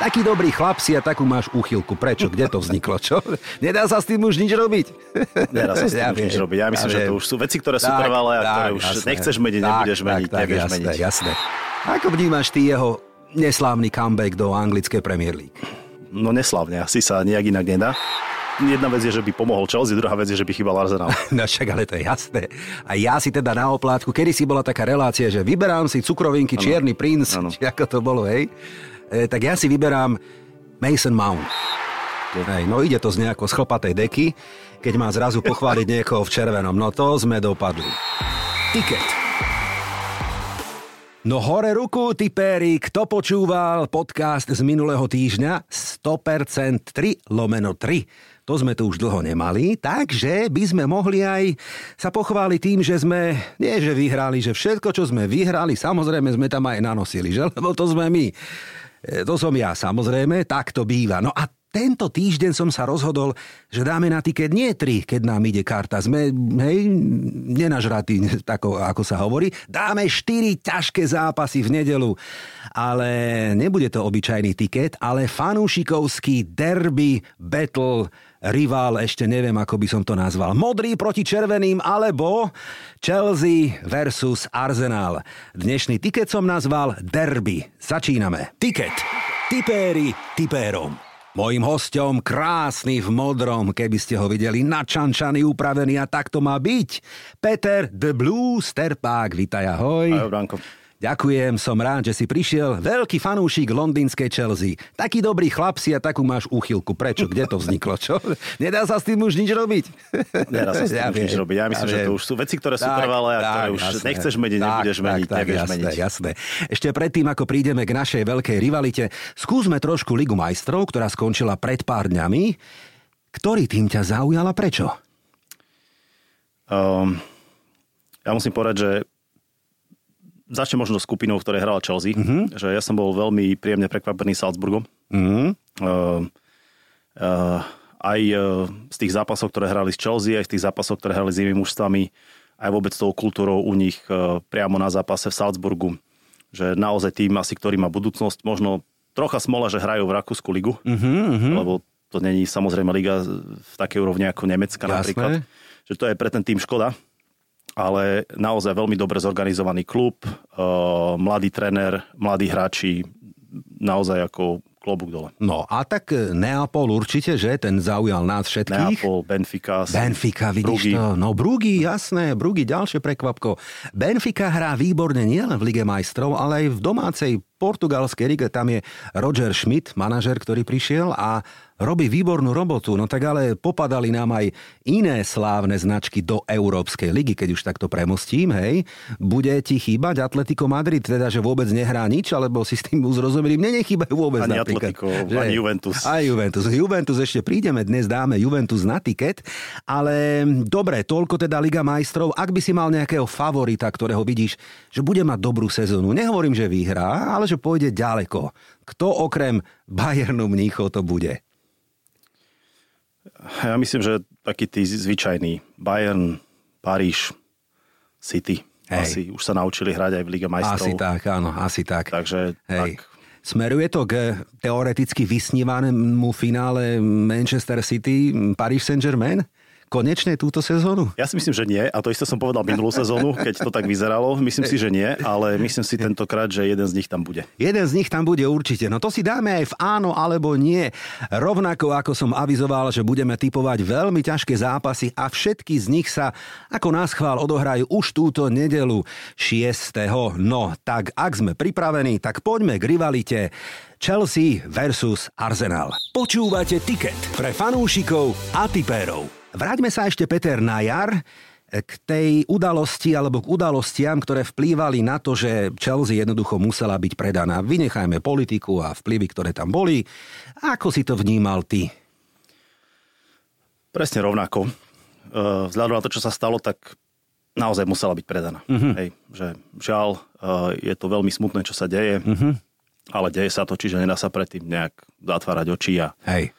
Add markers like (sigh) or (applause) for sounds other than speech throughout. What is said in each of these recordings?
Taký dobrý chlap si a takú máš úchylku. Prečo? Kde to vzniklo? Čo? Nedá sa s tým už nič robiť? Nedá sa s tým Ja už nič viem, robiť. Ja myslím, ja že to už sú veci, ktoré sú Tak, trvalé a ktoré už jasné. nechceš meniť, nebudeš tak, meniť, tak, nevieš jasné, meniť. Jasné. Ako vnímaš ty jeho neslávny comeback do anglickej Premier League? No neslavne, asi sa nejak inak nedá. Jedna vec je, že by pomohol Chelsea, druhá vec je, že by chýbal Arsenal. (laughs) No však, ale to je jasné. A ja si teda na oplátku, kedy si bola taká relácia, že vyberám si cukrovinky Čierny princ, Áno. či ako to bolo, hej, e, tak ja si vyberám Mason Mount. Hej, no ide to z nejako z deky, keď má zrazu pochváliť niekoho v červenom. No to sme dopadli. Ticket. No hore ruku, tipéri, kto počúval podcast z minulého týždňa 100% 3 lomeno 3. To sme tu už dlho nemali, takže by sme mohli aj sa pochváliť tým, že sme, nie že vyhrali, že všetko, čo sme vyhrali, samozrejme sme tam aj nanosili, že? Lebo to sme my. E, To som ja, samozrejme, tak to býva. No a tento týždeň som sa rozhodol, že dáme na tiket nie tri, keď nám ide karta. Sme, hej, nenažratí, (laughs) tako, ako sa hovorí. Dáme štyri ťažké zápasy v nedelu. Ale nebude to obyčajný tiket, ale fanúšikovský derby battle rival, ešte neviem, ako by som to nazval. Modrý proti červeným, alebo Chelsea versus Arsenal. Dnešný tiket som nazval derby. Začíname. Tiket. Tipéri tipérom. Mojím hostom krásny v modrom, keby ste ho videli, načančaný, upravený a tak to má byť. Peter the Blue Sterpák, vitaj ahoj. Ahoj, Branko. Ďakujem, som rád, že si prišiel. Veľký fanúšik londýnskej Chelsea. Taký dobrý chlap si a takú máš úchylku. Prečo? Kde to vzniklo? Čo? Nedá sa s tým už nič robiť? Nedá sa s tým Ja nič robiť. Ja myslím, že viem. to už sú veci, ktoré sú Tak, trvalé a ktoré tak, už jasné. nechceš meniť, Tak, nebudeš tak, meniť, tak, jasné, meniť. Jasné. Ešte predtým, ako prídeme k našej veľkej rivalite, skúsme trošku Ligu majstrov, ktorá skončila pred pár dňami. Ktorý tým ťa zaujal a prečo? Um, ja musím povedať, že začne možno skupinou, v ktorej hrala Chelsea. Mhm. Že ja som bol veľmi príjemne prekvapený Salzburgom. Mm. Uh, uh, aj uh, z tých zápasov, ktoré hrali s Chelsea, aj z tých zápasov, ktoré hrali s inými mužstvami, aj vôbec tou kultúrou u nich uh, priamo na zápase v Salzburgu. Že naozaj tým asi, ktorý má budúcnosť, možno trocha smola, že hrajú v Rakúsku ligu, Mm-hmm. lebo to není samozrejme liga v takej úrovni ako Nemecka Jasné. napríklad. Že to je pre ten tým škoda, ale naozaj veľmi dobre zorganizovaný klub, uh, mladý tréner, mladí hráči, naozaj ako klobúk dole. No a tak e, Neapol určite, že? Ten zaujal nás všetkých. Neapol, Benfica, Benfica, vidíš Bruggy. to? No Brugy, jasné, Brugy, ďalšie prekvapko. Benfica hrá výborne nielen v Lige majstrov, ale aj v domácej portugalskej lige. Tam je Roger Schmidt, manažer, ktorý prišiel a robí výbornú robotu. No tak ale popadali nám aj iné slávne značky do Európskej ligy, keď už takto premostím, hej. Bude ti chýbať Atletico Madrid, teda že vôbec nehrá nič, alebo si s tým uzrozumelým? Mne nechýbajú vôbec Ani napríklad. Atletico, ani Juventus. Aj Juventus. Juventus ešte prídeme, dnes dáme Juventus na tiket, ale dobre, toľko teda Liga majstrov. Ak by si mal nejakého favorita, ktorého vidíš, že bude mať dobrú sezónu, nehovorím, že vyhrá, ale že pôjde ďaleko. Kto okrem Bayernu Mníchov to bude? Ja myslím, že taký tí zvyčajný Bayern, Paríž, City. Hej. Asi už sa naučili hrať aj v Liga majstrov. Asi tak, áno, asi tak. Takže Hej. tak, Smeruje to k teoreticky vysnívanému finále Manchester City, Paris Saint-Germain? Konečne túto sezónu? Ja si myslím, že nie. A to isté som povedal minulú sezónu, keď to tak vyzeralo. Myslím si, že nie, ale myslím si tentokrát, že jeden z nich tam bude. Jeden z nich tam bude určite. No to si dáme aj v áno alebo nie. Rovnako ako som avizoval, že budeme typovať veľmi ťažké zápasy a všetky z nich sa ako nás chvál odohrajú už túto nedelu 6. No tak ak sme pripravení, tak poďme k rivalite Chelsea versus Arsenal. Počúvate tiket pre fanúšikov a tipérov. Vráťme sa ešte, Peter, na jar k tej udalosti alebo k udalostiam, ktoré vplývali na to, že Chelsea jednoducho musela byť predaná. Vynechajme politiku a vplyvy, ktoré tam boli. Ako si to vnímal ty? Presne rovnako. Eh, Vzhľadom na to, čo sa stalo, tak naozaj musela byť predaná. Mhm. Hej, že žiaľ, eh, je to veľmi smutné, čo sa deje, Mhm. ale deje sa to, čiže nedá sa predtým nejak zatvárať oči a, Hej.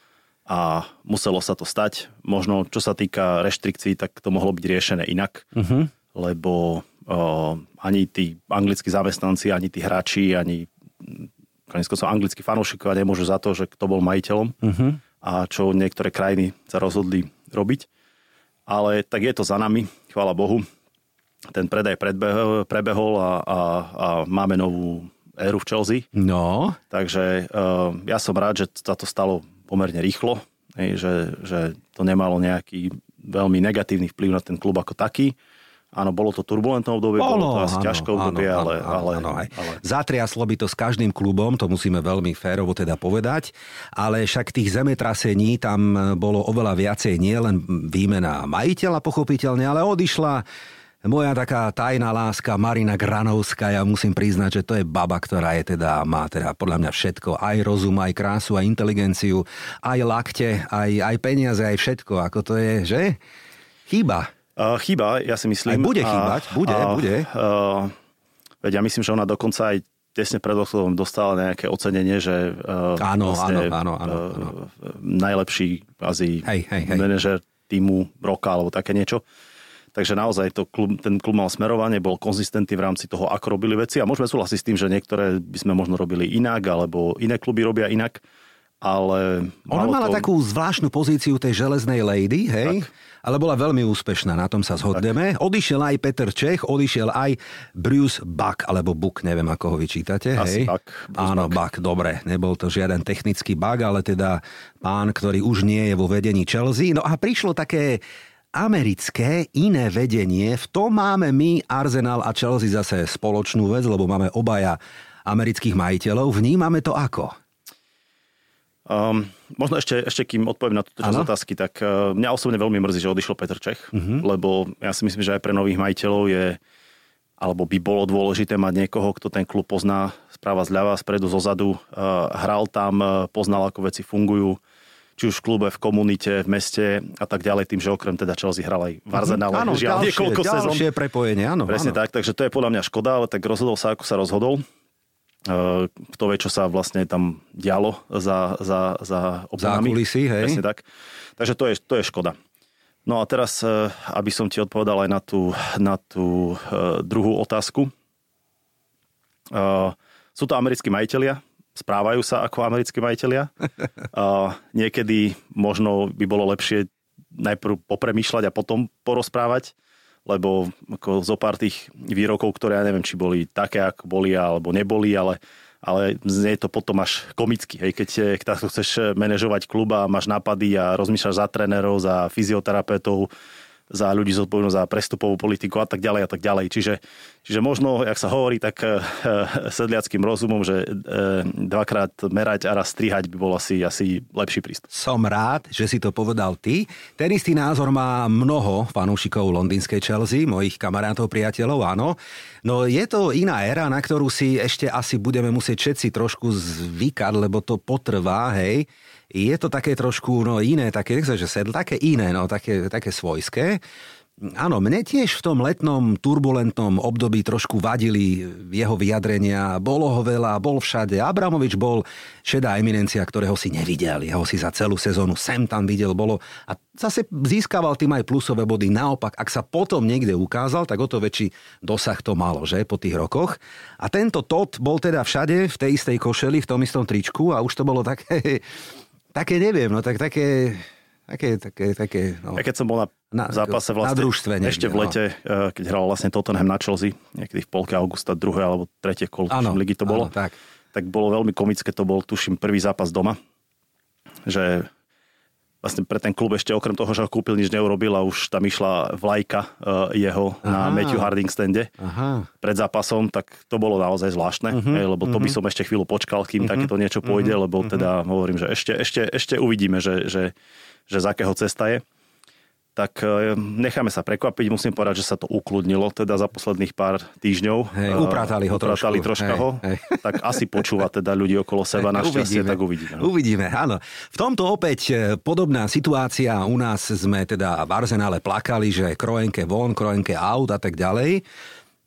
A muselo sa to stať. Možno, čo sa týka reštrikcií, tak to mohlo byť riešené inak, Mhm. lebo eh, ani tí anglickí zamestnanci, ani tí hráči, ani konec koncov anglickí fanúšikovia nemôžu za to, že kto bol majiteľom uh-huh. a čo niektoré krajiny sa rozhodli robiť. Ale tak je to za nami, chvála Bohu. Ten predaj predbehol, prebehol a, a, a máme novú éru v Chelsea. No. Takže uh, ja som rád, že sa to stalo pomerne rýchlo, že, že to nemalo nejaký veľmi negatívny vplyv na ten klub ako taký. Áno, bolo to turbulentné obdobie, bolo, bolo to asi áno, ťažké obdobie, áno, ale, áno, ale, áno, ale... Zatriaslo by to s každým klubom, to musíme veľmi férovo teda povedať, ale však tých zemetrasení tam bolo oveľa viacej, nie len výmena majiteľa pochopiteľne, ale odišla moja taká tajná láska Marina Granovská, ja musím priznať, že to je baba, ktorá je teda, má teda podľa mňa všetko, aj rozum, aj krásu, aj inteligenciu, aj lakte, aj, aj peniaze, aj všetko, ako to je, že? Chýba. Uh, chýba, ja si myslím. Aj bude chýbať, bude, a, bude. Uh, veď ja myslím, že ona dokonca aj tesne pred odchodom dostala nejaké ocenenie, že uh, áno, vlastne, áno, áno, áno, áno. Uh, najlepší asi hej, hej, hej. manažer týmu roka alebo také niečo. Takže naozaj to klub, ten klub mal smerovanie, bol konzistentný v rámci toho, ako robili veci a môžeme súhlasiť s tým, že niektoré by sme možno robili inak, alebo iné kluby robia inak ale... Ona mala to... takú zvláštnu pozíciu tej železnej lady, hej? Tak. Ale bola veľmi úspešná, na tom sa zhodneme. Tak. Odišiel aj Peter Čech, odišiel aj Bruce Buck, alebo Buck, neviem ako ho vyčítate, Asi hej? Buck, Áno, Buck. Buck, dobre. Nebol to žiaden technický bug, ale teda pán, ktorý už nie je vo vedení Chelsea. No a prišlo také americké iné vedenie. V tom máme my, Arsenal a Chelsea zase spoločnú vec, lebo máme obaja amerických majiteľov. Vnímame to ako? Um, možno ešte, ešte kým odpoviem na túto časť otázky, tak uh, mňa osobne veľmi mrzí, že odišiel Petr Čech, uh-huh. lebo ja si myslím, že aj pre nových majiteľov je alebo by bolo dôležité mať niekoho, kto ten klub pozná správa zľava, spredu, zozadu, uh, hral tam, uh, poznal, ako veci fungujú, či už v klube, v komunite, v meste a tak ďalej, tým, že okrem teda Chelsea hral aj v Arsenale. Uh-huh. Áno, žiaľ, ďalšie, niekoľko ďalšie sezón. prepojenie, áno. Presne áno. tak, takže to je podľa mňa škoda, ale tak rozhodol sa, ako sa rozhodol. Eh, kto vie, čo sa vlastne tam dialo za, za, za obzorami. Za kulisy, hej. Presne tak. Takže to je, to je škoda. No a teraz, eh, aby som ti odpovedal aj na tú, na tú eh, druhú otázku. Sú to americkí majiteľia, správajú sa ako americkí majiteľia. Niekedy možno by bolo lepšie najprv popremýšľať a potom porozprávať lebo ako zo pár tých výrokov, ktoré ja neviem, či boli také, ako boli alebo neboli, ale, ale znie to potom až komicky. Hej, keď, keď chceš manažovať kluba, máš nápady a rozmýšľaš za trénerov, za fyzioterapeutov, za ľudí zodpovednosť za prestupovú politiku a tak ďalej a tak ďalej. Čiže, čiže možno, jak sa hovorí, tak e, sedliackým rozumom, že e, dvakrát merať a raz strihať by bol asi, asi lepší prístup. Som rád, že si to povedal ty. Ten istý názor má mnoho fanúšikov londýnskej Chelsea, mojich kamarátov, priateľov, áno. No je to iná éra, na ktorú si ešte asi budeme musieť všetci trošku zvykať, lebo to potrvá, hej je to také trošku no, iné, také, že sedl, také iné, no, také, také svojské. Áno, mne tiež v tom letnom turbulentnom období trošku vadili jeho vyjadrenia. Bolo ho veľa, bol všade. Abramovič bol šedá eminencia, ktorého si nevidel. Jeho si za celú sezónu sem tam videl, bolo. A zase získaval tým aj plusové body. Naopak, ak sa potom niekde ukázal, tak o to väčší dosah to malo, že, po tých rokoch. A tento Tot bol teda všade, v tej istej košeli, v tom istom tričku a už to bolo také Také neviem, no tak také... Také, také, také, no. Ja keď som bol na, na zápase vlastne, na družstve niekde, ešte v no. lete, no. keď hral vlastne Tottenham na Chelsea, niekedy v polke augusta, druhé alebo tretie kolo, ligy to bolo, ano, tak. tak bolo veľmi komické, to bol, tuším, prvý zápas doma, že vlastne pre ten klub ešte okrem toho, že ho kúpil, nič neurobil a už tam išla vlajka uh, jeho Aha. na Matthew Harding stende Aha. pred zápasom, tak to bolo naozaj zvláštne, uh-huh. hej, lebo to by mhm. som ešte chvíľu počkal, kým uh-huh. takéto niečo pôjde, uh-huh. lebo teda hovorím, že ešte, ešte, ešte uvidíme, že, že, že z akého cesta je tak e, necháme sa prekvapiť. Musím povedať, že sa to ukludnilo teda za posledných pár týždňov. Hej, e, upratali ho upratali trošku. troška hej, ho. Hej. Tak asi počúva teda ľudí okolo seba. Hej, Našťastie, uvidíme. tak uvidíme. No. Uvidíme, áno. V tomto opäť e, podobná situácia. U nás sme teda v Arzenále plakali, že krojenke von, krojenke aut a tak ďalej.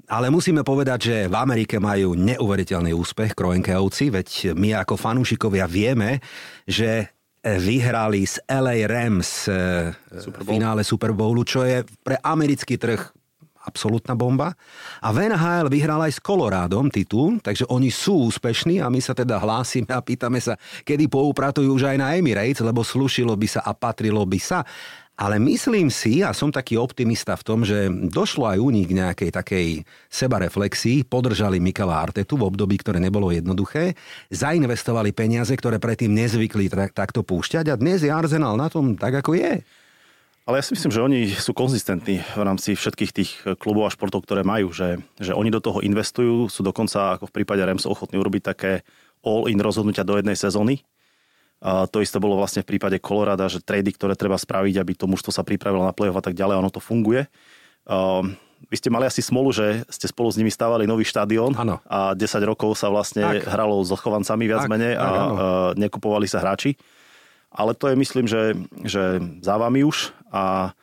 Ale musíme povedať, že v Amerike majú neuveriteľný úspech Kroenkeovci, veď my ako fanúšikovia vieme, že vyhrali z LA Rams v eh, finále Super Bowlu, čo je pre americký trh absolútna bomba. A v NHL vyhral aj s Colorádom titul, takže oni sú úspešní a my sa teda hlásime a pýtame sa, kedy poupratujú už aj na Emirates, lebo slušilo by sa a patrilo by sa. Ale myslím si, a som taký optimista v tom, že došlo aj u nich k nejakej takej sebareflexii, podržali Mikela Artetu v období, ktoré nebolo jednoduché, zainvestovali peniaze, ktoré predtým nezvykli takto púšťať a dnes je Arsenal na tom tak, ako je. Ale ja si myslím, že oni sú konzistentní v rámci všetkých tých klubov a športov, ktoré majú, že, že oni do toho investujú, sú dokonca ako v prípade Rams ochotní urobiť také all-in rozhodnutia do jednej sezóny, to isté bolo vlastne v prípade Colorada, že trady, ktoré treba spraviť, aby to mužstvo sa pripravilo na play-off a tak ďalej, ono to funguje. Um, vy ste mali asi smolu, že ste spolu s nimi stávali nový štadión a 10 rokov sa vlastne tak. hralo s ochovancami viac tak, menej a tak, nekupovali sa hráči. Ale to je myslím, že, že za vami už a,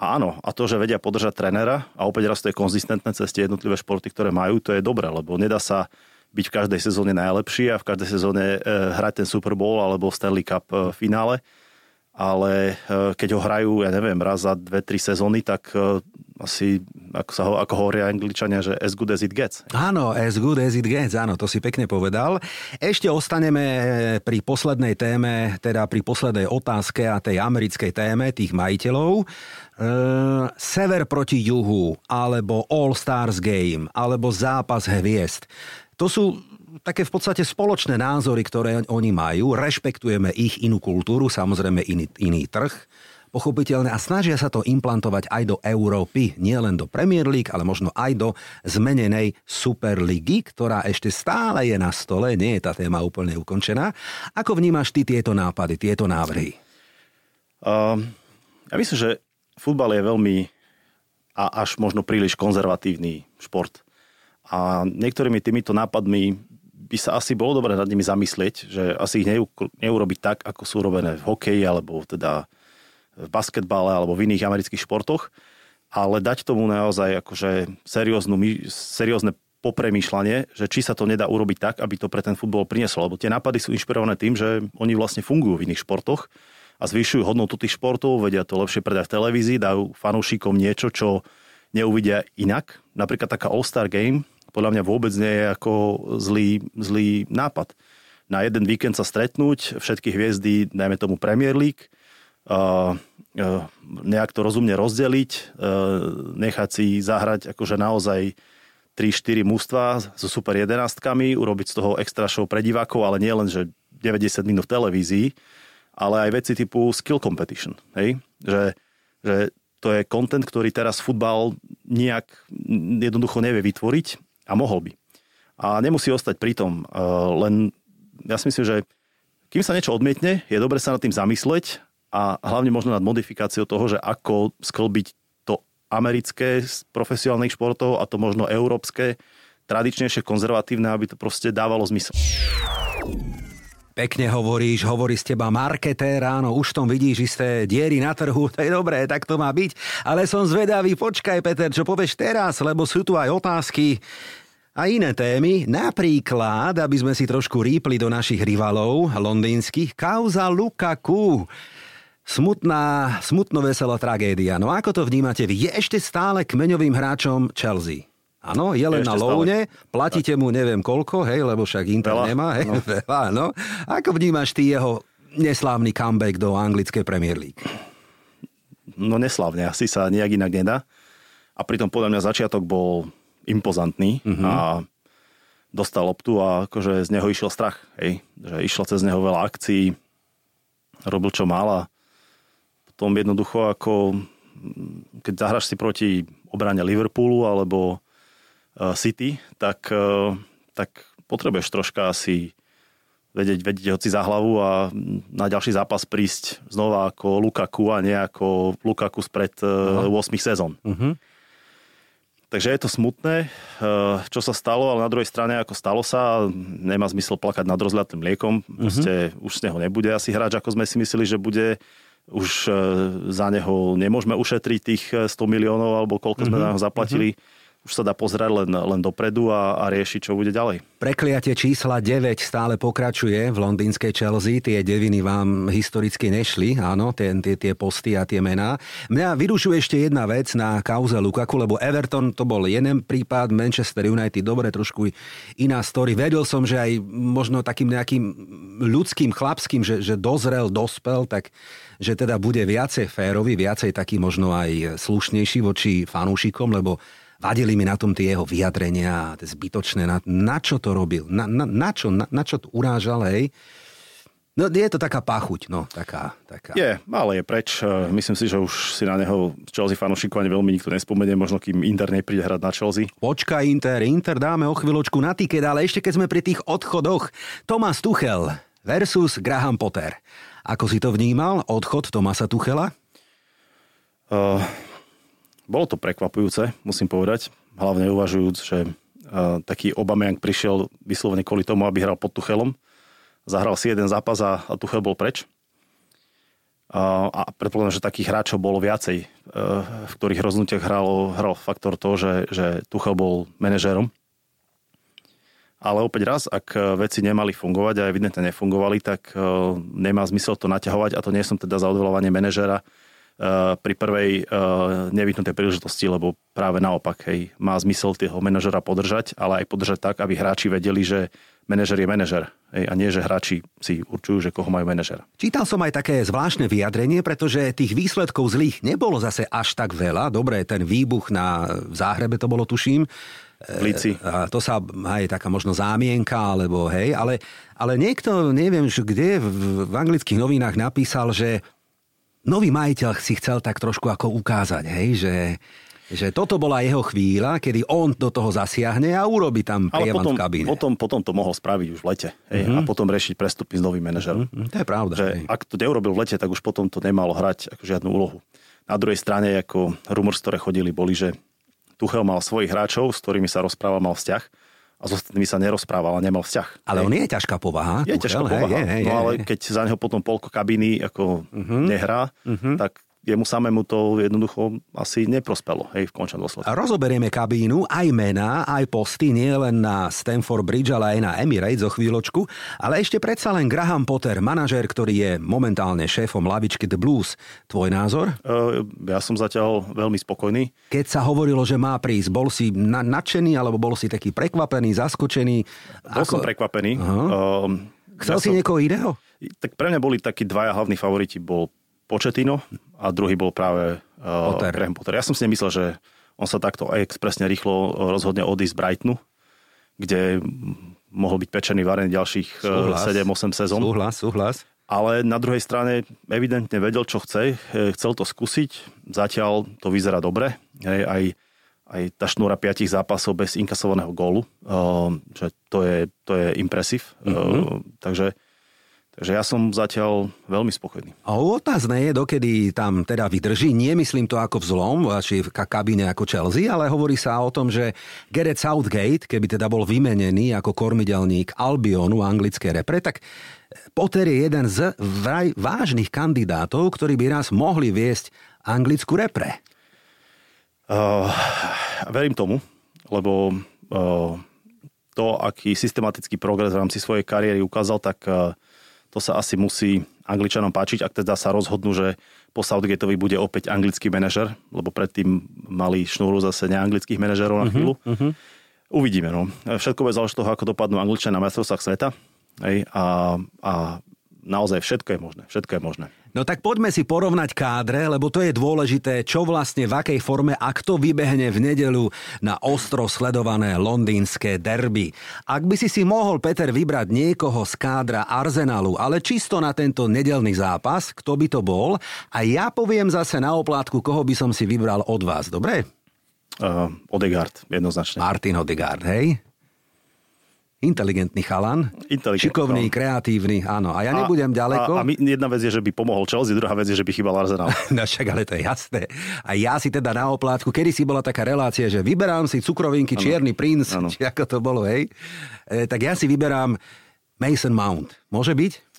a áno, a to, že vedia podržať trénera a opäť raz to je konzistentné cez tie jednotlivé športy, ktoré majú, to je dobré, lebo nedá sa byť v každej sezóne najlepší a v každej sezóne e, hrať ten Super Bowl alebo Stanley Cup e, finále. Ale e, keď ho hrajú, ja neviem, raz za dve, tri sezóny, tak asi, ako, sa ho, ako hovoria angličania, že as good as it gets. Áno, as good as it gets, áno, to si pekne povedal. Ešte ostaneme pri poslednej téme, teda pri poslednej otázke a tej americkej téme tých majiteľov. Sever proti juhu, alebo All Stars Game, alebo zápas hviezd. To sú také v podstate spoločné názory, ktoré oni majú. Rešpektujeme ich inú kultúru, samozrejme iný, iný trh pochopiteľné a snažia sa to implantovať aj do Európy, nielen do Premier League, ale možno aj do zmenenej Superligy, ktorá ešte stále je na stole, nie je tá téma úplne ukončená. Ako vnímaš ty tieto nápady, tieto návrhy? Uh, ja myslím, že futbal je veľmi a až možno príliš konzervatívny šport. A niektorými týmito nápadmi by sa asi bolo dobre nad nimi zamyslieť, že asi ich neurobiť tak, ako sú robené v hokeji alebo teda v basketbale alebo v iných amerických športoch, ale dať tomu naozaj akože serióznu, seriózne popremýšľanie, že či sa to nedá urobiť tak, aby to pre ten futbol prinieslo. Lebo tie nápady sú inšpirované tým, že oni vlastne fungujú v iných športoch a zvyšujú hodnotu tých športov, vedia to lepšie predať v televízii, dajú fanúšikom niečo, čo neuvidia inak. Napríklad taká All-Star Game, podľa mňa vôbec nie je ako zlý, zlý nápad. Na jeden víkend sa stretnúť, všetky hviezdy, dajme tomu Premier League, uh, uh, nejak to rozumne rozdeliť, uh, nechať si zahrať akože naozaj 3-4 mužstva so super jedenástkami, urobiť z toho extra show pre divákov, ale nie len, že 90 minút v televízii, ale aj veci typu skill competition. Hej? Že, že to je content, ktorý teraz futbal nejak jednoducho nevie vytvoriť a mohol by. A nemusí ostať pri tom. Eh, len ja si myslím, že kým sa niečo odmietne, je dobre sa nad tým zamysleť a hlavne možno nad modifikáciou toho, že ako sklbiť to americké z profesionálnych športov a to možno európske, tradičnejšie, konzervatívne, aby to proste dávalo zmysel. Pekne hovoríš, hovorí z teba marketér, áno, už tom vidíš isté diery na trhu, to je dobré, tak to má byť. Ale som zvedavý, počkaj Peter, čo povieš teraz, lebo sú tu aj otázky a iné témy, napríklad, aby sme si trošku rýpli do našich rivalov londýnskych, kauza Lukaku. Smutná, smutno veselá tragédia. No ako to vnímate vy? Je ešte stále kmeňovým hráčom Chelsea? Áno, je len na loune, platíte mu neviem koľko, hej, lebo však Inter veľa, nemá, hej, no. (laughs) veľa, no. Ako vnímaš ty jeho neslávny comeback do anglickej Premier League? No neslávne, asi sa nejak inak nedá. A pritom podľa mňa začiatok bol impozantný uh-huh. a dostal loptu a akože z neho išiel strach, hej. Že išlo cez neho veľa akcií, robil čo mal a potom jednoducho ako keď zahraš si proti obrane Liverpoolu alebo City, tak, eh, tak potrebuješ troška asi vedieť, vedieť hoci za hlavu a na ďalší zápas prísť znova ako Lukaku a nie ako Lukaku spred uh, 8 sezón. Uh-huh. Takže je to smutné, čo sa stalo, ale na druhej strane, ako stalo sa, nemá zmysel plakať nad rozliatým mliekom. Proste uh-huh. už z neho nebude asi hráč, ako sme si mysleli, že bude. Už za neho nemôžeme ušetriť tých 100 miliónov, alebo koľko uh-huh. sme na neho zaplatili. Uh-huh už sa dá pozerať len, len dopredu a, a riešiť, čo bude ďalej. Prekliate čísla 9 stále pokračuje v londýnskej Chelsea. Tie deviny vám historicky nešli, áno, tie, tie, tie posty a tie mená. Mňa vyrušuje ešte jedna vec na kauze Lukaku, lebo Everton to bol jeden prípad, Manchester United, dobre, trošku iná story. Vedel som, že aj možno takým nejakým ľudským, chlapským, že, že dozrel, dospel, tak že teda bude viacej férový, viacej taký možno aj slušnejší voči fanúšikom, lebo vadili mi na tom tie jeho vyjadrenia, tie zbytočné, na, na čo to robil, na, na, na, čo, na, na čo to urážal, hej. No je to taká pachuť, no, taká, taká. Je, ale je preč. Myslím si, že už si na neho Chelsea fanúšikov ani veľmi nikto nespomenie, možno kým Inter nepríde hrať na Chelsea. Počkaj Inter, Inter dáme o chvíľočku na tiket, ale ešte keď sme pri tých odchodoch, Thomas Tuchel versus Graham Potter. Ako si to vnímal, odchod Tomasa Tuchela? Uh, bolo to prekvapujúce, musím povedať. Hlavne uvažujúc, že uh, taký Obameyang prišiel vyslovene kvôli tomu, aby hral pod Tuchelom. Zahral si jeden zápas a, a Tuchel bol preč. Uh, a predpokladám, že takých hráčov bolo viacej, uh, v ktorých rozhodnutiach hral, hral faktor to, že, že Tuchel bol manažérom. Ale opäť raz, ak veci nemali fungovať a evidentne nefungovali, tak nemá zmysel to naťahovať a to nie som teda za odvolávanie manažéra, pri prvej uh, nevyhnutej príležitosti, lebo práve naopak, hej, má zmysel tého manažera podržať, ale aj podržať tak, aby hráči vedeli, že manažer je manažer. Hej, a nie, že hráči si určujú, že koho majú manažera. Čítal som aj také zvláštne vyjadrenie, pretože tých výsledkov zlých nebolo zase až tak veľa. Dobre, ten výbuch na záhrebe to bolo, tuším. Lici. A to sa aj taká možno zámienka, alebo hej, ale, ale niekto, neviem, že kde v, v anglických novinách napísal, že nový majiteľ si chcel tak trošku ako ukázať, hej, že, že toto bola jeho chvíľa, kedy on do toho zasiahne a urobí tam prievan potom, v kabíne. Potom, potom to mohol spraviť už v lete hej, mm-hmm. a potom riešiť prestupy s novým manažerom. Mm-hmm. To je pravda. Že ak to neurobil v lete, tak už potom to nemalo hrať ako žiadnu úlohu. Na druhej strane, ako rumors, ktoré chodili, boli, že Tuchel mal svojich hráčov, s ktorými sa rozprával, mal vzťah a s ostatnými sa nerozprával a nemal vzťah. Ale hej. on je ťažká povaha. Je ťažká povaha, hej, hej, no ale keď za neho potom polko kabiny ako uh-huh. nehrá, uh-huh. tak jemu samému to jednoducho asi neprospelo hej, v končnom dôsledku. Rozoberieme kabínu, aj mená, aj posty, nie len na Stanford Bridge, ale aj na Emirates o chvíľočku. Ale ešte predsa len Graham Potter, manažér, ktorý je momentálne šéfom lavičky The Blues. Tvoj názor? Uh, ja som zatiaľ veľmi spokojný. Keď sa hovorilo, že má prísť, bol si na, nadšený, alebo bol si taký prekvapený, zaskočený? Bol ako... som prekvapený. Uh-huh. Uh, Chcel ja si som... niekoho iného? Tak pre mňa boli takí dvaja hlavní favoriti. Bol Početino a druhý bol práve uh, Potter. Graham Potter. Ja som si nemyslel, že on sa takto expresne rýchlo rozhodne odísť z Brightonu, kde mohol byť pečený varený ďalších súhlas, 7-8 sezón. Súhlas, súhlas. Ale na druhej strane evidentne vedel, čo chce. Chcel to skúsiť. Zatiaľ to vyzerá dobre. Hej, aj, aj tá šnúra piatich zápasov bez inkasovaného gólu, uh, že to je, to je impresiv. Mm-hmm. Uh, takže Takže ja som zatiaľ veľmi spokojný. A otázne je, dokedy tam teda vydrží. Nie myslím to ako vzlom, či v kabíne ako Chelsea, ale hovorí sa o tom, že Gareth Southgate, keby teda bol vymenený ako kormidelník Albionu anglické repre, tak Potter je jeden z vraj vážnych kandidátov, ktorí by raz mohli viesť anglickú repre. Uh, verím tomu, lebo uh, to, aký systematický progres v rámci svojej kariéry ukázal, tak uh, to sa asi musí Angličanom páčiť, ak teda sa rozhodnú, že po Southgateovi bude opäť anglický manažer, lebo predtým mali šnúru zase neanglických manažerov na mhm, chvíľu. Uh-huh, uh-huh. Uvidíme. No. Všetko bude záležiť toho, ako dopadnú Angličania na mestrovstvách sveta. Hej, a, a naozaj všetko je možné. Všetko je možné. No tak poďme si porovnať kádre, lebo to je dôležité, čo vlastne v akej forme a kto vybehne v nedelu na ostro sledované londýnske derby. Ak by si si mohol, Peter, vybrať niekoho z kádra Arsenalu, ale čisto na tento nedelný zápas, kto by to bol, a ja poviem zase na oplátku, koho by som si vybral od vás, dobre? Uh, Odegaard, jednoznačne. Martin Odegaard, hej? Inteligentný chalan, Inteligent, šikovný, no. kreatívny, áno. A ja nebudem a, ďaleko. A, a my, jedna vec je, že by pomohol Chelsea, druhá vec je, že by chýbal Arsenal. (laughs) no však, ale to je jasné. A ja si teda na oplátku, kedy si bola taká relácia, že vyberám si cukrovinky, ano. Čierny princ, ano. či (laughs) ako to bolo, hej. E, tak ja si vyberám Mason Mount. Môže byť?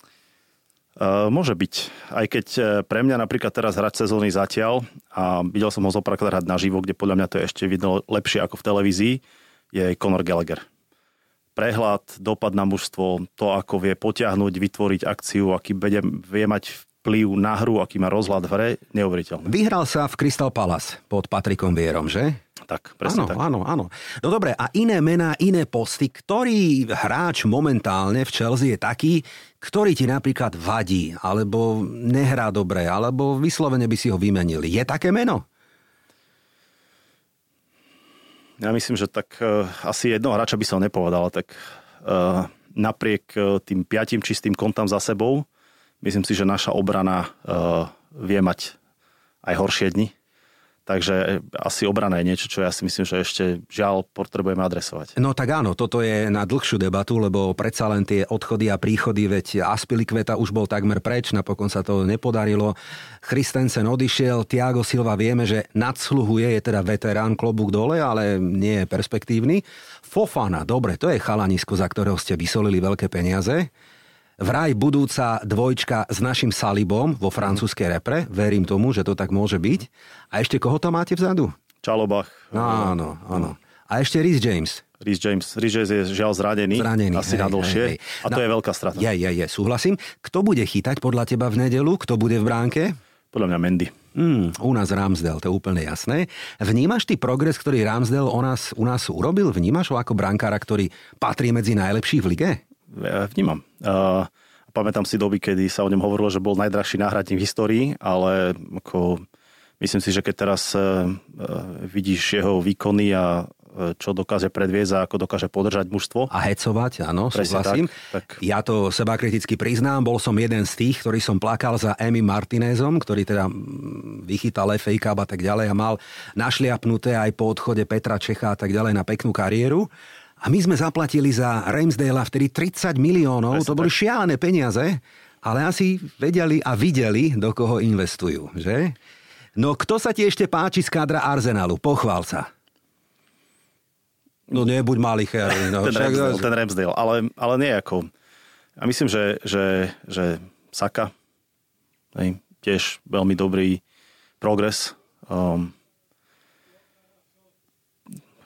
Uh, môže byť. Aj keď uh, pre mňa napríklad teraz hrať sezóny zatiaľ a videl som ho zopárkrát hrať naživo, kde podľa mňa to je ešte vidno lepšie ako v televízii, je Conor Gallagher. Prehľad, dopad na mužstvo, to ako vie potiahnuť, vytvoriť akciu, aký vie, vie mať vplyv na hru, aký má rozhľad v hre, neuveriteľné. Vyhral sa v Crystal Palace pod Patrikom Vierom, že? Tak, presne áno, tak. Áno, áno. No dobre, a iné mená, iné posty, ktorý hráč momentálne v Chelsea je taký, ktorý ti napríklad vadí, alebo nehrá dobre, alebo vyslovene by si ho vymenil. Je také meno? Ja myslím, že tak uh, asi jednoho hráča by som nepovedal, tak uh, napriek uh, tým piatim čistým kontám za sebou, myslím si, že naša obrana uh, vie mať aj horšie dni. Takže asi obrana je niečo, čo ja si myslím, že ešte žiaľ potrebujeme adresovať. No tak áno, toto je na dlhšiu debatu, lebo predsa len tie odchody a príchody, veď Aspilikveta už bol takmer preč, napokon sa to nepodarilo. Christensen odišiel, Tiago Silva vieme, že nadsluhuje, je teda veterán klobúk dole, ale nie je perspektívny. Fofana, dobre, to je chalanisko, za ktorého ste vysolili veľké peniaze vraj budúca dvojčka s našim Salibom vo francúzskej repre. Verím tomu, že to tak môže byť. A ešte koho tam máte vzadu? Čalobach. No, áno, áno. A ešte Rhys James. Rhys James. Rhys James je žiaľ zranený. Zranený, asi hej, na dlhšie. hej, hej. A to No, je veľká strata. Je, je, je, súhlasím. Kto bude chytať podľa teba v nedelu? Kto bude v bránke? Podľa mňa Mendy. Hmm, u nás Ramsdale, to je úplne jasné. Vnímaš ty progres, ktorý Ramsdale u nás, u nás urobil? Vnímaš ho ako brankára, ktorý patrí medzi najlepších v lige? Vnímam. Uh, pamätám si doby, kedy sa o ňom hovorilo, že bol najdrahší náhradník v histórii, ale ako, myslím si, že keď teraz uh, vidíš jeho výkony a uh, čo dokáže predviesť a ako dokáže podržať mužstvo, A hecovať, áno, Presne súhlasím. tak, tak. Ja to seba kriticky priznám, bol som jeden z tých, ktorý som plakal za Emi Martinezom, ktorý teda mm, vychytal FA Cup a tak ďalej a mal našliapnuté aj po odchode Petra Čecha a tak ďalej na peknú kariéru. A my sme zaplatili za Ramsdale vtedy 30 miliónov, Presne to boli tak. šialené peniaze, ale asi vedeli a videli, do koho investujú, že? No kto sa ti ešte páči z kádra Arsenalu? Pochvál sa. No nebuď malý cherný. No, (laughs) ten, však- Ramsdale, ten Ramsdale, ale, ale nie ako... Ja myslím, že, že, že Saka, hej, tiež veľmi dobrý progres. Um,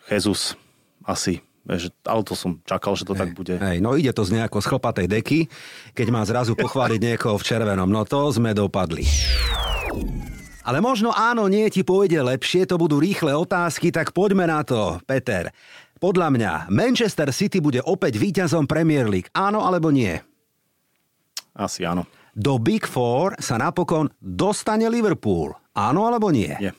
Jesus asi, vieš, ale to som čakal, že to tak bude. Hej, no ide to z nejako schlpatej deky, keď má zrazu pochváliť niekoho v červenom. No to sme dopadli. Ale možno áno, nie ti pôjde lepšie, to budú rýchle otázky, tak poďme na to, Peter. Podľa mňa, Manchester City bude opäť víťazom Premier League. Áno alebo nie? Asi áno. Do Big Four sa napokon dostane Liverpool. Áno alebo nie? Nie.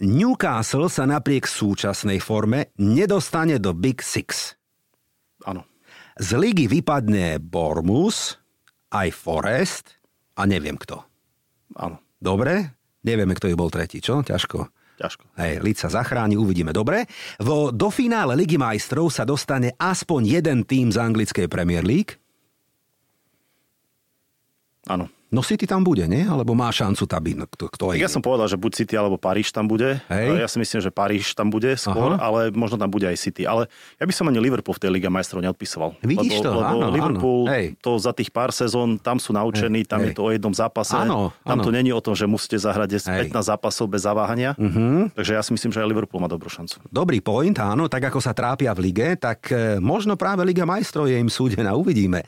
Newcastle sa napriek súčasnej forme nedostane do Big Six. Áno. Z ligy vypadne Bournemouth, aj Forest a neviem kto. Áno. Dobre? Nevieme, kto by bol tretí, čo? Ťažko. Ťažko. Hej, Lid sa zachráni, uvidíme. Dobre? Vo, do finále Ligy majstrov sa dostane aspoň jeden tým z anglickej Premier League. Áno. No City tam bude, nie? Alebo má šancu tam byť? No, kto, kto je? Ja som povedal, že buď City alebo Paríž tam bude. Hej. Ja si myslím, že Paríž tam bude skôr, Aha. ale možno tam bude aj City. Ale ja by som ani Liverpool v tej Liga majstrov neodpisoval. Vidíš lebo, to? Lebo Áno, áno. Liverpool Hej. to za tých pár sezón, tam sú naučení, tam Hej. je to o jednom zápase. Áno, tam áno. to není o tom, že musíte zahrať Hej. 15 zápasov bez zaváhania. Mhm. Takže ja si myslím, že aj Liverpool má dobrú šancu. Dobrý point, áno, tak ako sa trápia v lige, tak e, možno práve Liga majstrov je im súdená, uvidíme.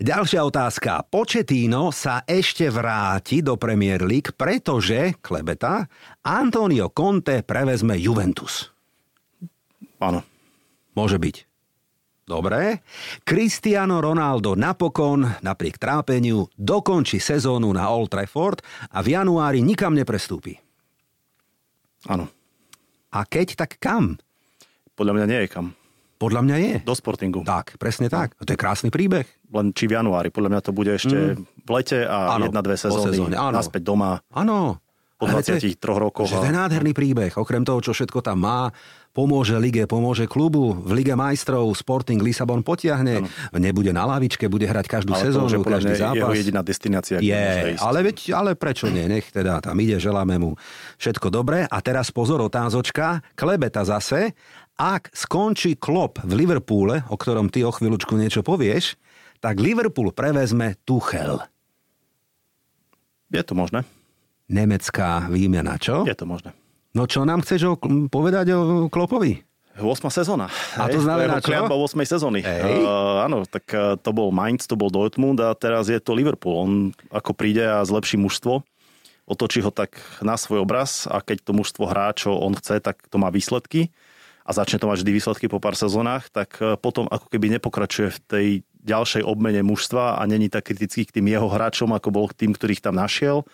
Ďalšia otázka. Početíno sa ešte vráti do Premier League, pretože, klebeta, Antonio Conte prevezme Juventus. Áno. Môže byť. Dobre. Cristiano Ronaldo napokon, napriek trápeniu, dokončí sezónu na Old Trafford a v januári nikam neprestúpi. Áno. A keď, tak kam? Podľa mňa nie je kam. Podľa mňa je. Do Sportingu. Tak, presne tak. To je krásny príbeh. Len či v januári. Podľa mňa to bude ešte v lete a Áno, jedna, dve sezóny sezóne, áno. naspäť doma Áno. po Ale to 23 rokoch. To je A... nádherný príbeh. Okrem toho, čo všetko tam má, pomôže lige, pomôže klubu. V Lige majstrov Sporting Lisabon potiahne. Nebude na lavičke, bude hrať každú Ale to sezónu, podľa každý mňa jeho zápas. jediná destinácia. Je, ale, veď, ale prečo nie? Nech teda tam ide, želáme mu všetko dobré. A teraz pozor, otázočka. Klebeta zase. Ak skončí klop v Liverpoole, o ktorom ty o chvíľučku niečo povieš, tak Liverpool prevezme Tuchel. Je to možné. Nemecká výmena, čo? Je to možné. No čo nám chceš o, povedať o Klopovi? 8. sezóna. A to znamená čo? Kliatba 8. sezóny. Uh, áno, tak uh, to bol Mainz, to bol Dortmund a teraz je to Liverpool. On ako príde a zlepší mužstvo, otočí ho tak na svoj obraz a keď to mužstvo hrá, čo on chce, tak to má výsledky a začne to mať vždy výsledky po pár sezónach, tak uh, potom ako keby nepokračuje v tej ďalšej obmene mužstva a není tak kritický k tým jeho hráčom, ako bol k tým, ktorých tam našiel.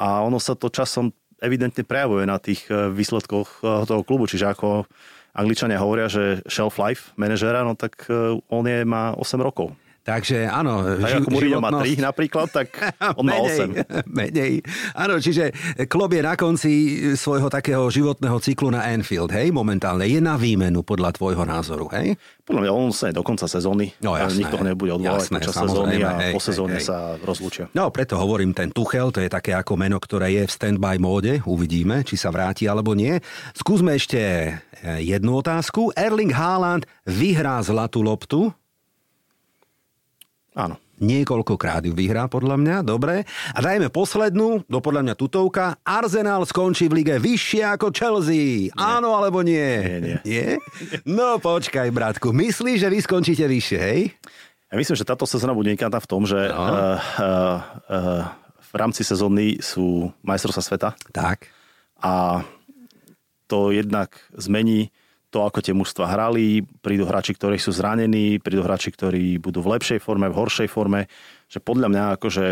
A ono sa to časom evidentne prejavuje na tých výsledkoch toho klubu. Čiže ako Angličania hovoria, že shelf life manažera, no tak on je, má 8 rokov. Takže áno. Tak ži- ako Mourinho má 3 napríklad, tak (laughs) on má 8. (laughs) Menej. Áno, čiže klub je na konci svojho takého životného cyklu na Anfield, hej, momentálne. Je na výmenu podľa tvojho názoru, hej? Podľa mňa on sa do konca sezóny. No jasné. Nikto ho nebude odvolať jasné, počas sezóny a hej, po sezóne hej, hej. sa rozlúčia. No, preto hovorím, ten Tuchel, to je také ako meno, ktoré je v stand-by móde. Uvidíme, či sa vráti alebo nie. Skúsme ešte jednu otázku. Erling Haaland vyhrá zlatú loptu. Áno. Niekoľkokrát ju vyhrá, podľa mňa, dobre. A dajme poslednú, do podľa mňa tutovka. Arsenal skončí v lige vyššie ako Chelsea. Nie. Áno alebo nie? Nie, nie. (laughs) nie? No počkaj, bratku. Myslíš, že vy skončíte vyššie, hej? Ja myslím, že táto sezóna bude unikátna v tom, že No. uh, uh, uh, v rámci sezóny sú majstrovstvá sveta Tak. a to jednak zmení to, ako tie mužstva hrali, prídu hráči, ktorí sú zranení, prídu hráči, ktorí budú v lepšej forme, v horšej forme, že podľa mňa akože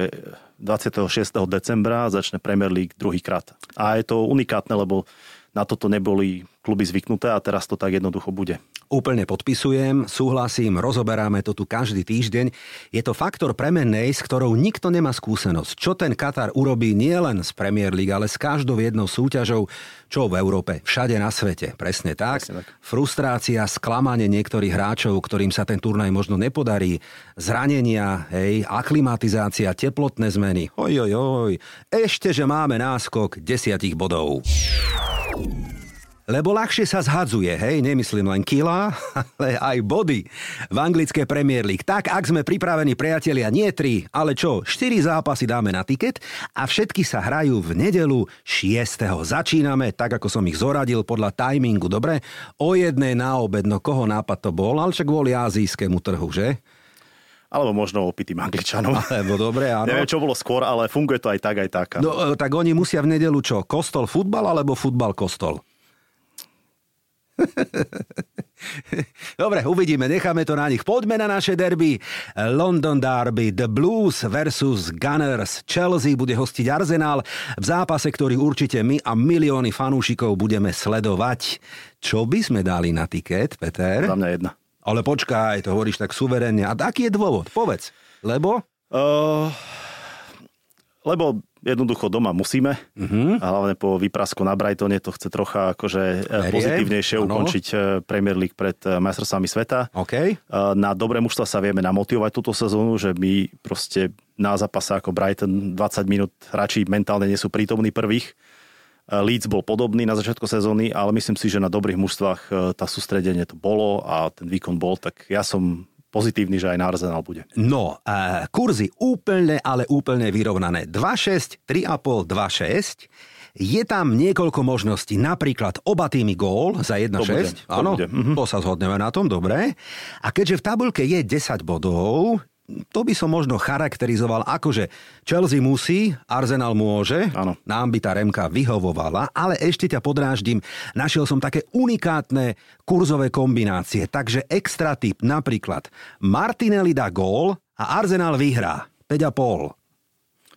26. decembra začne Premier League druhýkrát. A je to unikátne, lebo na toto neboli kluby zvyknuté a teraz to tak jednoducho bude. Úplne podpisujem, súhlasím, rozoberáme to tu každý týždeň. Je to faktor premennej, s ktorou nikto nemá skúsenosť. Čo ten Katar urobí nielen z Premier League, ale s každou jednou súťažou, čo v Európe, všade na svete. Presne tak. Presne tak. Frustrácia, sklamanie niektorých hráčov, ktorým sa ten turnaj možno nepodarí, zranenia, hej, aklimatizácia, teplotné zmeny. Oj, oj, oj. Ešte, že máme náskok desiatich bodov. Lebo ľahšie sa zhadzuje, hej, nemyslím len kila, (laughs) ale aj body v anglické Premier League. Tak, ak sme pripravení, priatelia, nie tri, ale čo, štyri zápasy dáme na tiket a všetky sa hrajú v nedelu 6. Začíname, tak ako som ich zoradil podľa timingu, dobre? O jednej na obed, no koho nápad to bol, ale však kvôli azijskému trhu, že? Alebo možno opitým Angličanom. Lebo dobre, (laughs) áno. Neviem, čo bolo skôr, ale funguje to aj tak, aj tak. No, e, tak oni musia v nedelu čo? Kostol futbal alebo futbal kostol? (laughs) Dobre, uvidíme, necháme to na nich. Poďme na naše derby. London Derby, The Blues versus Gunners. Chelsea bude hostiť Arsenal v zápase, ktorý určite my a milióny fanúšikov budeme sledovať. Čo by sme dali na tiket, Peter? Za mňa jedna. Ale počkaj, to hovoríš tak suverénne. A aký je dôvod? Povedz. Lebo? Uh, lebo jednoducho doma musíme. Mhm. Uh-huh. A hlavne po výprasku na Brightone to chce trocha akože e, Veriem, pozitívnejšie áno. ukončiť e, Premier League pred e, majstrovstvami sveta. OK. E, Na dobré mužstva sa vieme namotivovať túto sezónu, že my proste na zápase ako Brighton 20 minút hráči mentálne nie sú prítomní prvých. Leeds bol podobný na začiatku sezóny, ale myslím si, že na dobrých mužstvách tá sústredenie to bolo a ten výkon bol, tak ja som pozitívny, že aj na Arsenal bude. No, uh, kurzy úplne, ale úplne vyrovnané. 2,6, 3,5, 2,6. Je tam niekoľko možností, napríklad oba týmy gól za 1,6. To bude, to Áno, bude, mhm. to sa zhodneme na tom, dobre. A keďže v tabulke je 10 bodov, to by som možno charakterizoval ako, že Chelsea musí, Arsenal môže, Áno. nám by tá Remka vyhovovala, ale ešte ťa podráždim, našiel som také unikátne kurzové kombinácie, takže extra tip, napríklad Martinelli dá gól a Arsenal vyhrá 5,5.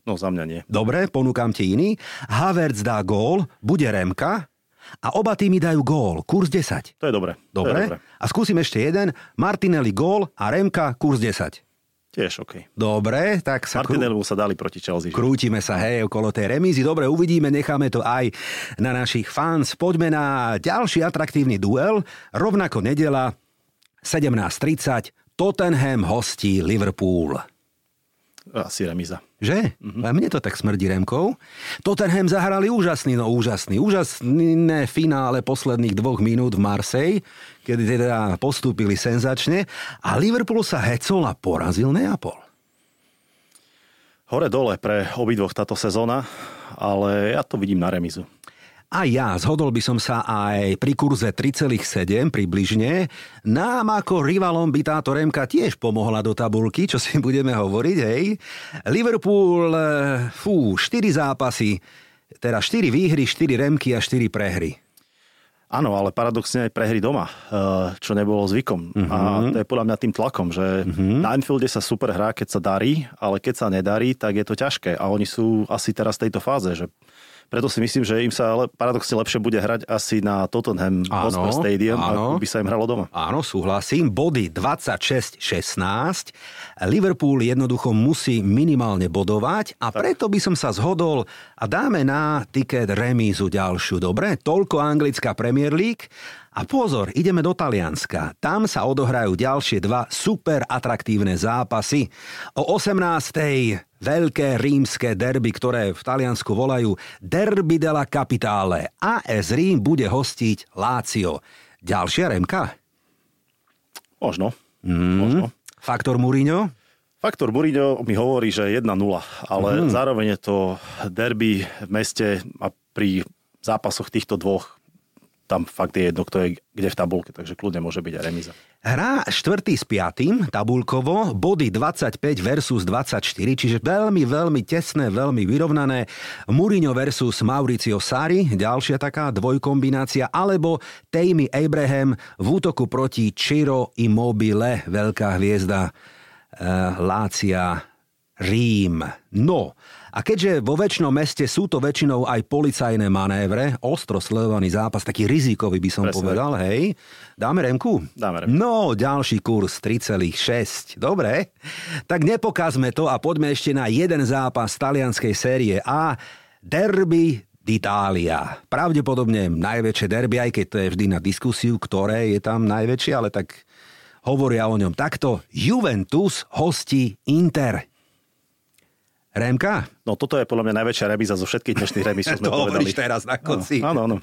No za mňa nie. Dobre, ponúkam ti iný. Havertz dá gól, bude Remka a oba týmy dajú gól, kurz 10. To je dobre. To Dobre? je dobre. A skúsim ešte jeden. Martinelli gól a Remka kurz 10. Tiež OK. Dobre, tak sa krú... Martinelli sa dali proti Chelsea. krútime sa hej okolo tej remízy. Dobre, uvidíme, necháme to aj na našich fans. Poďme na ďalší atraktívny duel. Rovnako nedela 17.30. Tottenham hostí Liverpool. Asi remíza. Že? Mm-hmm. A mne to tak smrdí Remkou. Tottenham zahrali úžasný, no úžasný, úžasné finále posledných dvoch minút v Marseille, kedy teda postúpili senzačne a Liverpool sa hecol a porazil Neapol. Hore-dole pre obidvoch táto sezóna, ale ja to vidím na remizu. A ja zhodol by som sa aj pri kurze 3,7 približne. Nám ako rivalom by táto remka tiež pomohla do tabulky, čo si budeme hovoriť, hej. Liverpool, eh, fú, 4 zápasy, teda 4 výhry, 4 remky a 4 prehry. Áno, ale paradoxne aj prehry doma, eh, čo nebolo zvykom. Uh-huh. A to je podľa mňa tým tlakom, že uh-huh. na Anfielde sa super hrá, keď sa darí, ale keď sa nedarí, tak je to ťažké. A oni sú asi teraz v tejto fáze, že preto si myslím, že im sa ale paradoxne lepšie bude hrať asi na Tottenham Hotspur Stadium, áno. ako by sa im hralo doma. Áno, súhlasím. Body 26-16. Liverpool jednoducho musí minimálne bodovať a tak. preto by som sa zhodol a dáme na tiket remízu ďalšiu. Dobre? Toľko anglická Premier League. A pozor, ideme do Talianska. Tam sa odohrajú ďalšie dva super atraktívne zápasy. O 18. veľké rímske derby, ktoré v Taliansku volajú Derby della Capitale. AS Rím bude hostiť Lácio. Ďalšia remka? Možno. Mm. Možno. Faktor Mourinho? Faktor Mourinho mi hovorí, že 1-0, ale mm. zároveň je to derby v meste a pri zápasoch týchto dvoch tam fakt je jedno, kto je kde v tabulke, takže kľudne môže byť aj remiza. Hrá štvrtý s piatým, tabulkovo, body 25 versus 24, čiže veľmi, veľmi tesné, veľmi vyrovnané. Mourinho versus Mauricio Sari, ďalšia taká dvojkombinácia, alebo Tammy Abraham v útoku proti Ciro Immobile, veľká hviezda uh, Lácia Rím. No, a keďže vo väčšnom meste sú to väčšinou aj policajné manévre, ostro sledovaný zápas, taký rizikový by som Presne. povedal, hej, dáme remku? Dáme remku. No, ďalší kurz 3,6. Dobre, tak nepokazme to a poďme ešte na jeden zápas talianskej série A. Derby d'Italia. Pravdepodobne najväčšie derby, aj keď to je vždy na diskusiu, ktoré je tam najväčšie, ale tak hovoria o ňom takto. Juventus hostí Inter. Remka? No toto je podľa mňa najväčšia remíza zo všetkých dnešných remíz, čo (laughs) sme to povedali. Teraz na konci. Áno, áno.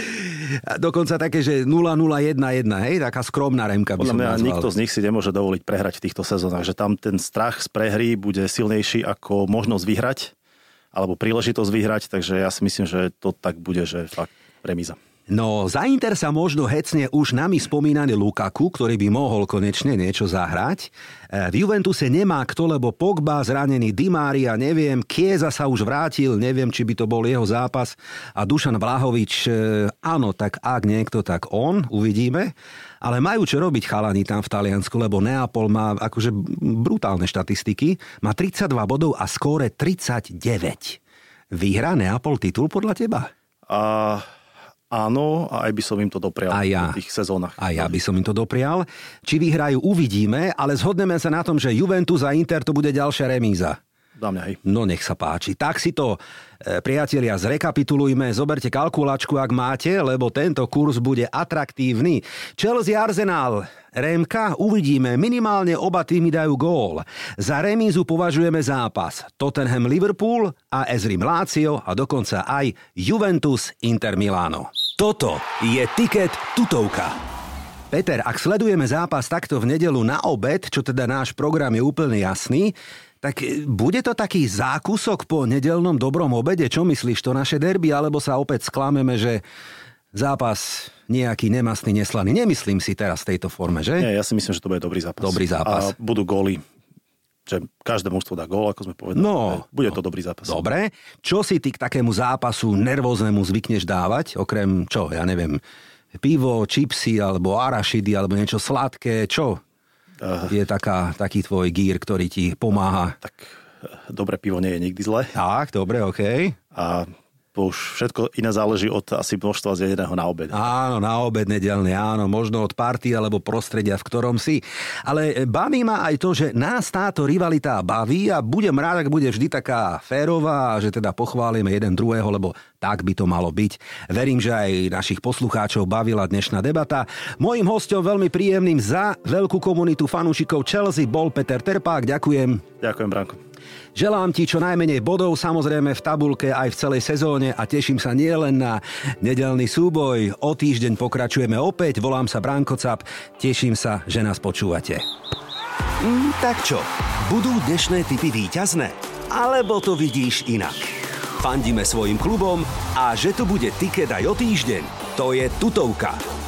(laughs) Dokonca také, že 0-0-1-1, hej, taká skromná remka by Podľa mňa nazval. nikto z nich si nemôže dovoliť prehrať v týchto sezónach, že tam ten strach z prehry bude silnejší ako možnosť vyhrať alebo príležitosť vyhrať, takže ja si myslím, že to tak bude, že fakt remíza. No, za Inter sa možno hecne už nami spomínaný Lukaku, ktorý by mohol konečne niečo zahrať. E, v Juventuse nemá kto, lebo Pogba, zranený Di Maria, neviem, Kieza sa už vrátil, neviem, či by to bol jeho zápas. A Dušan Vlahovič, e, áno, tak ak niekto, tak on, uvidíme. Ale majú čo robiť chalani tam v Taliansku, lebo Neapol má akože brutálne štatistiky. Má 32 bodov a skóre 39. Vyhrá Neapol titul podľa teba? A áno, a aj by som im to doprial a ja, v tých sezónach. A ja by som im to doprial. Či vyhrajú, uvidíme, ale zhodneme sa na tom, že Juventus a Inter to bude ďalšia remíza. Za mňa, hej. No nech sa páči. Tak si to, e, priatelia, zrekapitulujme. Zoberte kalkulačku, ak máte, lebo tento kurz bude atraktívny. Chelsea Arsenal. Remka, uvidíme, minimálne oba týmy dajú gól. Za remízu považujeme zápas Tottenham Liverpool a Ezrim Lazio a dokonca aj Juventus Inter Milano. Toto je tiket tutovka. Peter, ak sledujeme zápas takto v nedelu na obed, čo teda náš program je úplne jasný, tak e, bude to taký zákusok po nedelnom dobrom obede? Čo myslíš, to naše derby? Alebo sa opäť sklameme, že zápas nejaký nemastný, neslaný. Nemyslím si teraz v tejto forme, že? Nie, ja si myslím, že to bude dobrý zápas. Dobrý zápas. A budú góly že každé mužstvo dá gól, ako sme povedali. No, bude to dobrý zápas. Dobre. Čo si ty k takému zápasu nervóznemu zvykneš dávať? Okrem, čo, ja neviem, pivo, čipsy, alebo arašidy, alebo niečo sladké, čo? Uh, je taká, taký tvoj gír, ktorý ti pomáha? Tak eh, dobré pivo nie je nikdy zle. Tak, dobre. Okay. A už všetko iné záleží od asi množstva zjedeného na obed. Áno, na obed nedelný, áno, možno od party alebo prostredia, v ktorom si. Ale baví ma aj to, že nás táto rivalita baví a budem rád, ak bude vždy taká férová že teda pochválime jeden druhého, lebo tak by to malo byť. Verím, že aj našich poslucháčov bavila dnešná debata. Mojím hostom veľmi príjemným za veľkú komunitu fanúšikov Chelsea bol Peter Terpák. Ďakujem. Ďakujem, Branko. Želám ti čo najmenej bodov samozrejme v tabulke aj v celej sezóne a teším sa nielen na nedelný súboj. O týždeň pokračujeme opäť, volám sa Branko Cap, teším sa, že nás počúvate. Mm, tak čo, budú dnešné typy výťazné? Alebo to vidíš inak? Fandíme svojim klubom a že tu bude tiket aj o týždeň, to je tutovka.